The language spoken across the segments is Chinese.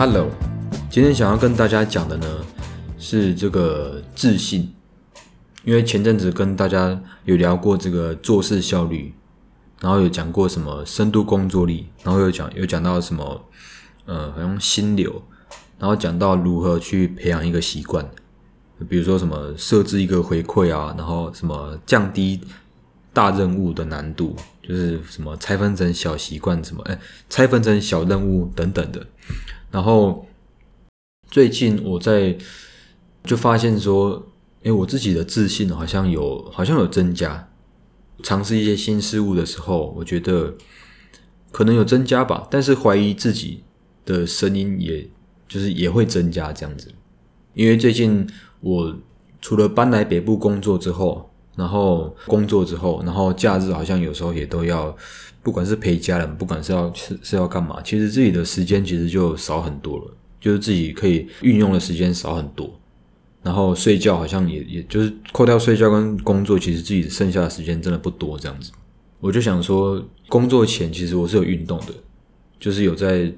Hello，今天想要跟大家讲的呢是这个自信，因为前阵子跟大家有聊过这个做事效率，然后有讲过什么深度工作力，然后有讲有讲到什么呃好像心流，然后讲到如何去培养一个习惯，比如说什么设置一个回馈啊，然后什么降低大任务的难度，就是什么拆分成小习惯，什么哎拆分成小任务等等的。然后最近我在就发现说，诶，我自己的自信好像有好像有增加。尝试一些新事物的时候，我觉得可能有增加吧，但是怀疑自己的声音，也就是也会增加这样子。因为最近我除了搬来北部工作之后，然后工作之后，然后假日好像有时候也都要。不管是陪家人，不管是要是是要干嘛，其实自己的时间其实就少很多了，就是自己可以运用的时间少很多。然后睡觉好像也也就是扣掉睡觉跟工作，其实自己剩下的时间真的不多这样子。我就想说，工作前其实我是有运动的，就是有在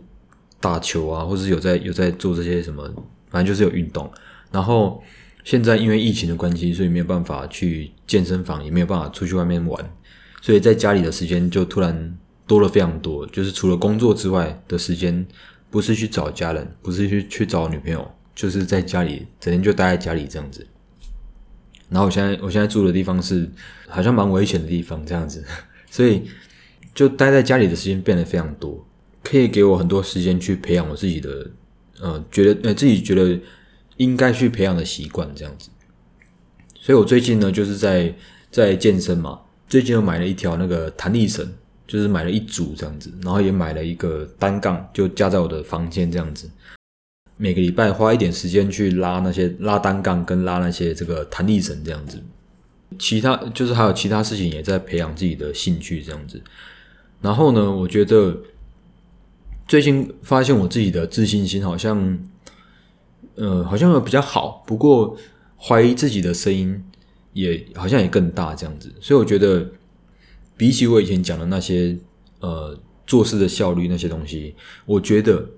打球啊，或者有在有在做这些什么，反正就是有运动。然后现在因为疫情的关系，所以没有办法去健身房，也没有办法出去外面玩。所以在家里的时间就突然多了非常多，就是除了工作之外的时间，不是去找家人，不是去去找女朋友，就是在家里整天就待在家里这样子。然后我现在我现在住的地方是好像蛮危险的地方这样子，所以就待在家里的时间变得非常多，可以给我很多时间去培养我自己的呃觉得呃自己觉得应该去培养的习惯这样子。所以我最近呢就是在在健身嘛。最近又买了一条那个弹力绳，就是买了一组这样子，然后也买了一个单杠，就架在我的房间这样子。每个礼拜花一点时间去拉那些拉单杠跟拉那些这个弹力绳这样子。其他就是还有其他事情也在培养自己的兴趣这样子。然后呢，我觉得最近发现我自己的自信心好像，呃，好像比较好，不过怀疑自己的声音。也好像也更大这样子，所以我觉得比起我以前讲的那些呃做事的效率那些东西，我觉得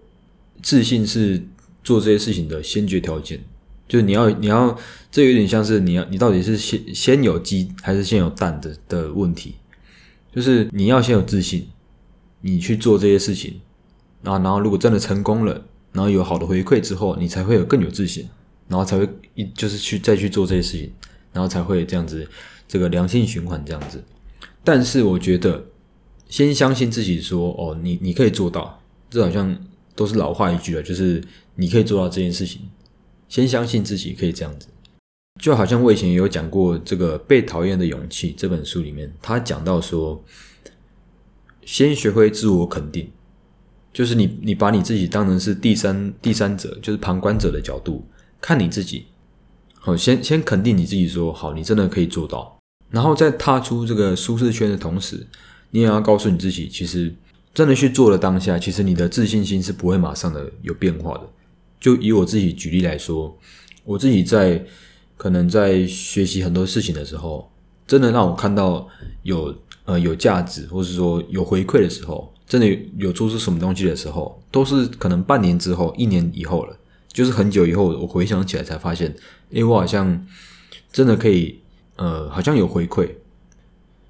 自信是做这些事情的先决条件。就是你要你要这有点像是你要你到底是先先有鸡还是先有蛋的的问题。就是你要先有自信，你去做这些事情，然后然后如果真的成功了，然后有好的回馈之后，你才会有更有自信，然后才会一就是去再去做这些事情。然后才会这样子，这个良性循环这样子。但是我觉得，先相信自己说，哦，你你可以做到，这好像都是老话一句了，就是你可以做到这件事情。先相信自己可以这样子，就好像我以前有讲过这个《被讨厌的勇气》这本书里面，他讲到说，先学会自我肯定，就是你你把你自己当成是第三第三者，就是旁观者的角度看你自己。好，先先肯定你自己，说好，你真的可以做到。然后在踏出这个舒适圈的同时，你也要告诉你自己，其实真的去做了当下，其实你的自信心是不会马上的有变化的。就以我自己举例来说，我自己在可能在学习很多事情的时候，真的让我看到有呃有价值，或是说有回馈的时候，真的有做出什么东西的时候，都是可能半年之后、一年以后了。就是很久以后，我回想起来才发现，因为我好像真的可以，呃，好像有回馈，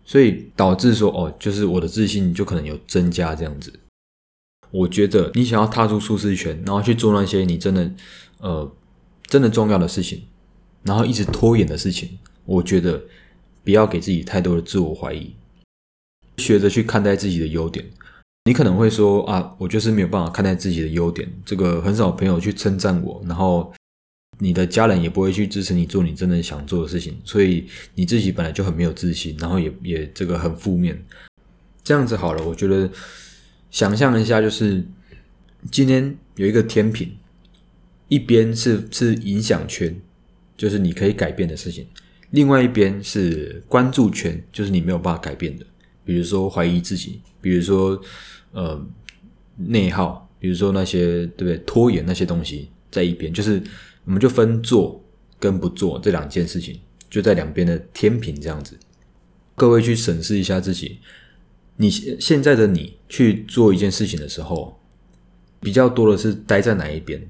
所以导致说，哦，就是我的自信就可能有增加这样子。我觉得你想要踏出舒适圈，然后去做那些你真的，呃，真的重要的事情，然后一直拖延的事情，我觉得不要给自己太多的自我怀疑，学着去看待自己的优点。你可能会说啊，我就是没有办法看待自己的优点，这个很少朋友去称赞我，然后你的家人也不会去支持你做你真的想做的事情，所以你自己本来就很没有自信，然后也也这个很负面。这样子好了，我觉得想象一下，就是今天有一个天平，一边是是影响圈，就是你可以改变的事情，另外一边是关注圈，就是你没有办法改变的，比如说怀疑自己，比如说。呃，内耗，比如说那些对不对？拖延那些东西在一边，就是我们就分做跟不做这两件事情，就在两边的天平这样子。各位去审视一下自己，你现在的你去做一件事情的时候，比较多的是待在哪一边？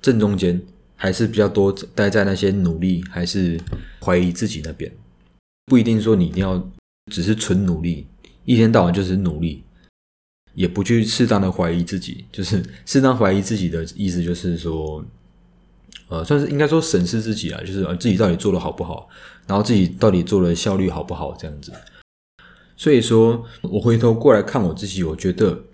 正中间，还是比较多待在那些努力还是怀疑自己那边？不一定说你一定要只是纯努力，一天到晚就是努力，也不去适当的怀疑自己。就是适当怀疑自己的意思，就是说，呃，算是应该说审视自己啊，就是自己到底做的好不好，然后自己到底做的效率好不好这样子。所以说我回头过来看我自己，我觉得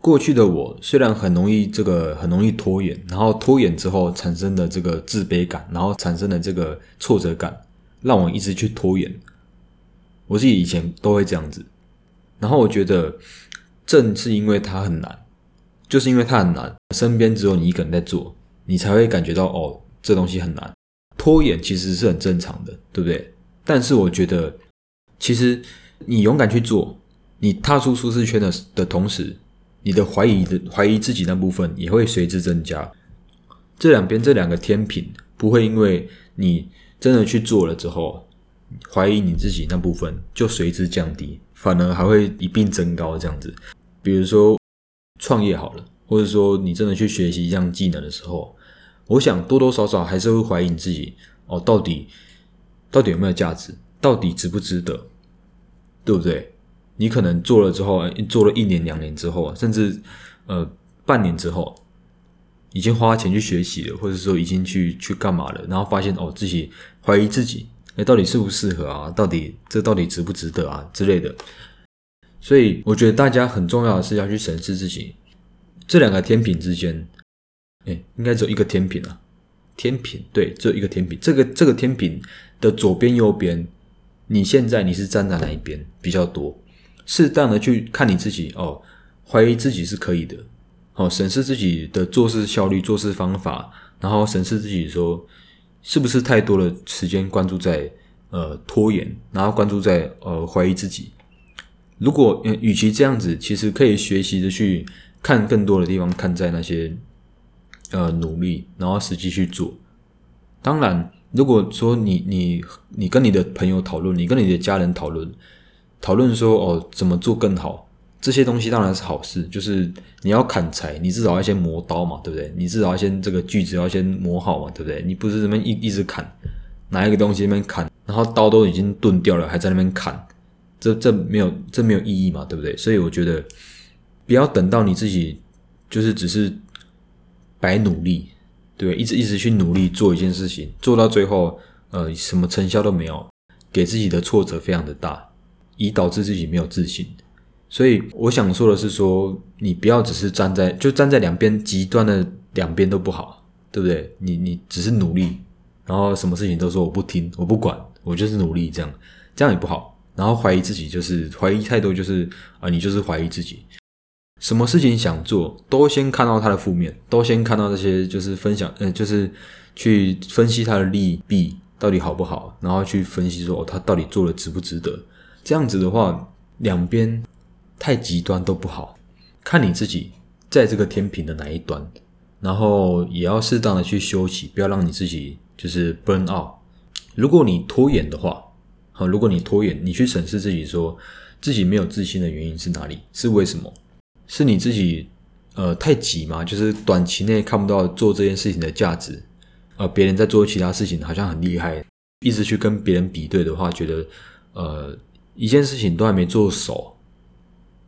过去的我虽然很容易这个很容易拖延，然后拖延之后产生的这个自卑感，然后产生的这个挫折感，让我一直去拖延。我自己以前都会这样子，然后我觉得正是因为它很难，就是因为它很难，身边只有你一个人在做，你才会感觉到哦，这东西很难。拖延其实是很正常的，对不对？但是我觉得其实。你勇敢去做，你踏出舒适圈的的同时，你的怀疑的怀疑自己那部分也会随之增加。这两边这两个天平不会因为你真的去做了之后，怀疑你自己那部分就随之降低，反而还会一并增高这样子。比如说创业好了，或者说你真的去学习一项技能的时候，我想多多少少还是会怀疑你自己哦，到底到底有没有价值，到底值不值得？对不对？你可能做了之后，做了一年、两年之后，甚至呃半年之后，已经花钱去学习了，或者说已经去去干嘛了，然后发现哦自己怀疑自己，哎，到底适不适合啊？到底这到底值不值得啊之类的。所以我觉得大家很重要的是要去审视自己这两个天平之间，哎，应该只有一个天平啊，天平对，只有一个天平。这个这个天平的左边、右边。你现在你是站在哪一边比较多？适当的去看你自己哦，怀疑自己是可以的，哦，审视自己的做事效率、做事方法，然后审视自己说是不是太多的时间关注在呃拖延，然后关注在呃怀疑自己。如果与其这样子，其实可以学习的去看更多的地方，看在那些呃努力，然后实际去做。当然。如果说你你你跟你的朋友讨论，你跟你的家人讨论，讨论说哦怎么做更好，这些东西当然是好事。就是你要砍柴，你至少要先磨刀嘛，对不对？你至少要先这个锯子要先磨好嘛，对不对？你不是这么一一直砍，拿一个东西那边砍，然后刀都已经钝掉了，还在那边砍，这这没有这没有意义嘛，对不对？所以我觉得不要等到你自己就是只是白努力。对，一直一直去努力做一件事情，做到最后，呃，什么成效都没有，给自己的挫折非常的大，以导致自己没有自信。所以我想说的是，说你不要只是站在就站在两边极端的两边都不好，对不对？你你只是努力，然后什么事情都说我不听，我不管，我就是努力这样，这样也不好。然后怀疑自己，就是怀疑太多，就是啊，你就是怀疑自己。什么事情想做，都先看到它的负面，都先看到这些，就是分享，嗯，就是去分析它的利弊到底好不好，然后去分析说，哦，他到底做的值不值得？这样子的话，两边太极端都不好，看你自己在这个天平的哪一端，然后也要适当的去休息，不要让你自己就是 burn out。如果你拖延的话，好，如果你拖延，你去审视自己，说自己没有自信的原因是哪里？是为什么？是你自己，呃，太急嘛？就是短期内看不到做这件事情的价值，呃，别人在做其他事情好像很厉害，一直去跟别人比对的话，觉得，呃，一件事情都还没做熟，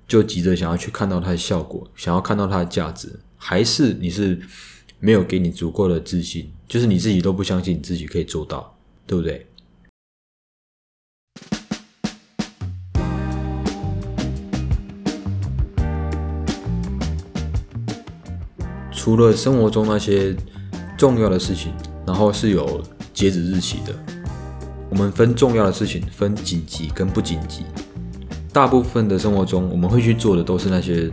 就急着想要去看到它的效果，想要看到它的价值，还是你是没有给你足够的自信，就是你自己都不相信你自己可以做到，对不对？除了生活中那些重要的事情，然后是有截止日期的。我们分重要的事情，分紧急跟不紧急。大部分的生活中，我们会去做的都是那些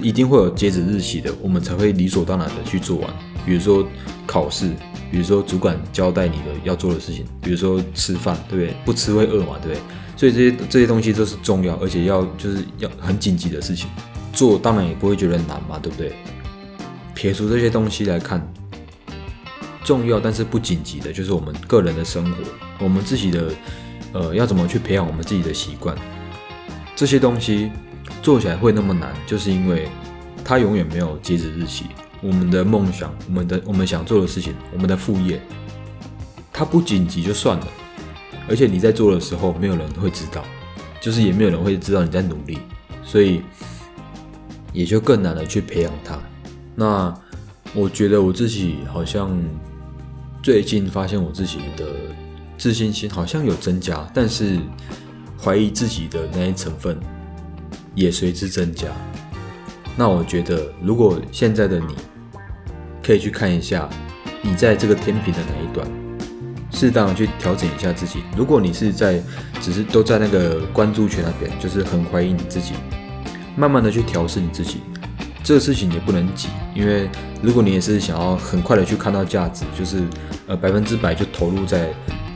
一定会有截止日期的，我们才会理所当然的去做完。比如说考试，比如说主管交代你的要做的事情，比如说吃饭，对不对？不吃会饿嘛，对不对？所以这些这些东西都是重要，而且要就是要很紧急的事情做，当然也不会觉得难嘛，对不对？撇除这些东西来看，重要但是不紧急的，就是我们个人的生活，我们自己的，呃，要怎么去培养我们自己的习惯？这些东西做起来会那么难，就是因为它永远没有截止日期。我们的梦想，我们的我们想做的事情，我们的副业，它不紧急就算了，而且你在做的时候，没有人会知道，就是也没有人会知道你在努力，所以也就更难的去培养它。那我觉得我自己好像最近发现我自己的自信心好像有增加，但是怀疑自己的那些成分也随之增加。那我觉得，如果现在的你，可以去看一下，你在这个天平的哪一端，适当的去调整一下自己。如果你是在只是都在那个关注圈那边，就是很怀疑你自己，慢慢的去调试你自己。这个事情也不能急，因为如果你也是想要很快的去看到价值，就是呃百分之百就投入在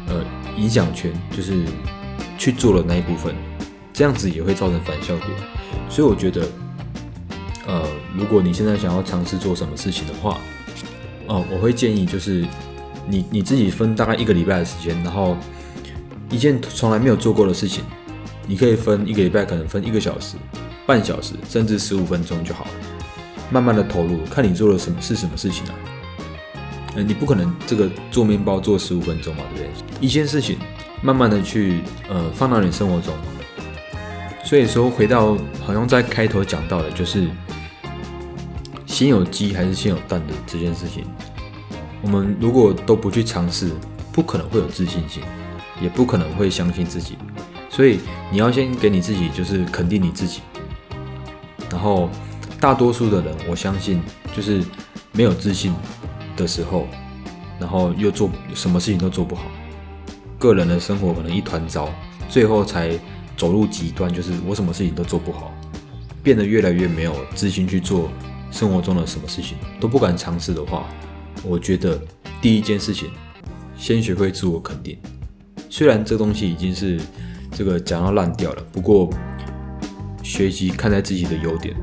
呃影响圈，就是去做了那一部分，这样子也会造成反效果。所以我觉得，呃，如果你现在想要尝试做什么事情的话，哦，我会建议就是你你自己分大概一个礼拜的时间，然后一件从来没有做过的事情，你可以分一个礼拜，可能分一个小时、半小时，甚至十五分钟就好了。慢慢的投入，看你做了什么是什么事情啊？呃，你不可能这个做面包做十五分钟嘛，对不对？一件事情慢慢的去呃放到你生活中。所以说回到好像在开头讲到的，就是先有鸡还是先有蛋的这件事情。我们如果都不去尝试，不可能会有自信心，也不可能会相信自己。所以你要先给你自己就是肯定你自己，然后大多数的人，我相信就是没有自信的时候，然后又做什么事情都做不好，个人的生活可能一团糟，最后才走入极端，就是我什么事情都做不好，变得越来越没有自信去做生活中的什么事情都不敢尝试的话，我觉得第一件事情，先学会自我肯定。虽然这东西已经是这个讲到烂掉了，不过学习看待自己的优点，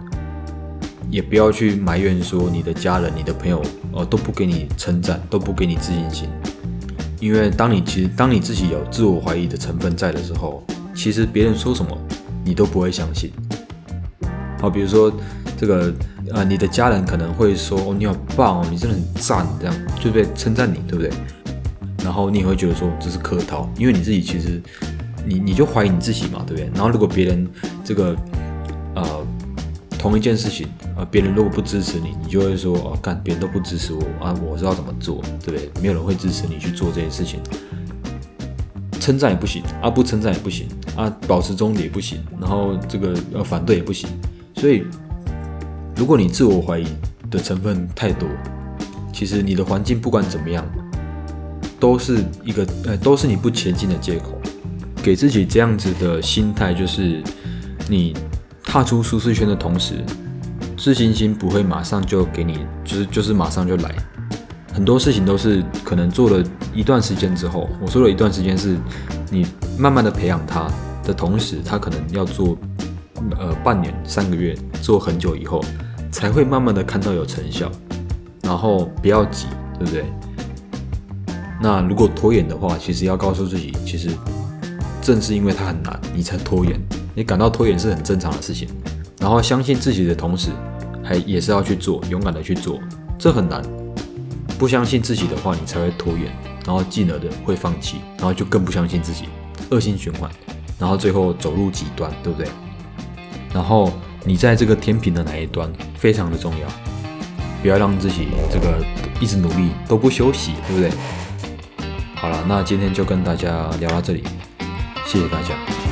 也不要去埋怨说你的家人、你的朋友哦都不给你称赞，都不给你自信心。因为当你其实当你自己有自我怀疑的成分在的时候，其实别人说什么你都不会相信。好，比如说这个呃，你的家人可能会说哦你好棒哦，你真的很赞，这样就被称赞你，对不对？然后你也会觉得说这是客套，因为你自己其实你你就怀疑你自己嘛，对不对？然后如果别人这个呃同一件事情啊，别人如果不支持你，你就会说哦，干别人都不支持我啊，我知道怎么做，对不对？没有人会支持你去做这件事情，称赞也不行啊，不称赞也不行啊，保持中立也不行，然后这个呃反对也不行，所以如果你自我怀疑的成分太多，其实你的环境不管怎么样。都是一个呃，都是你不前进的借口。给自己这样子的心态，就是你踏出舒适圈的同时，自信心不会马上就给你，就是就是马上就来。很多事情都是可能做了一段时间之后，我说了一段时间是你慢慢的培养他的同时，他可能要做呃半年、三个月，做很久以后，才会慢慢的看到有成效。然后不要急，对不对？那如果拖延的话，其实要告诉自己，其实正是因为它很难，你才拖延。你感到拖延是很正常的事情。然后相信自己的同时，还也是要去做，勇敢的去做。这很难。不相信自己的话，你才会拖延，然后进而的会放弃，然后就更不相信自己，恶性循环，然后最后走入极端，对不对？然后你在这个天平的哪一端非常的重要，不要让自己这个一直努力都不休息，对不对？好了，那今天就跟大家聊到这里，谢谢大家。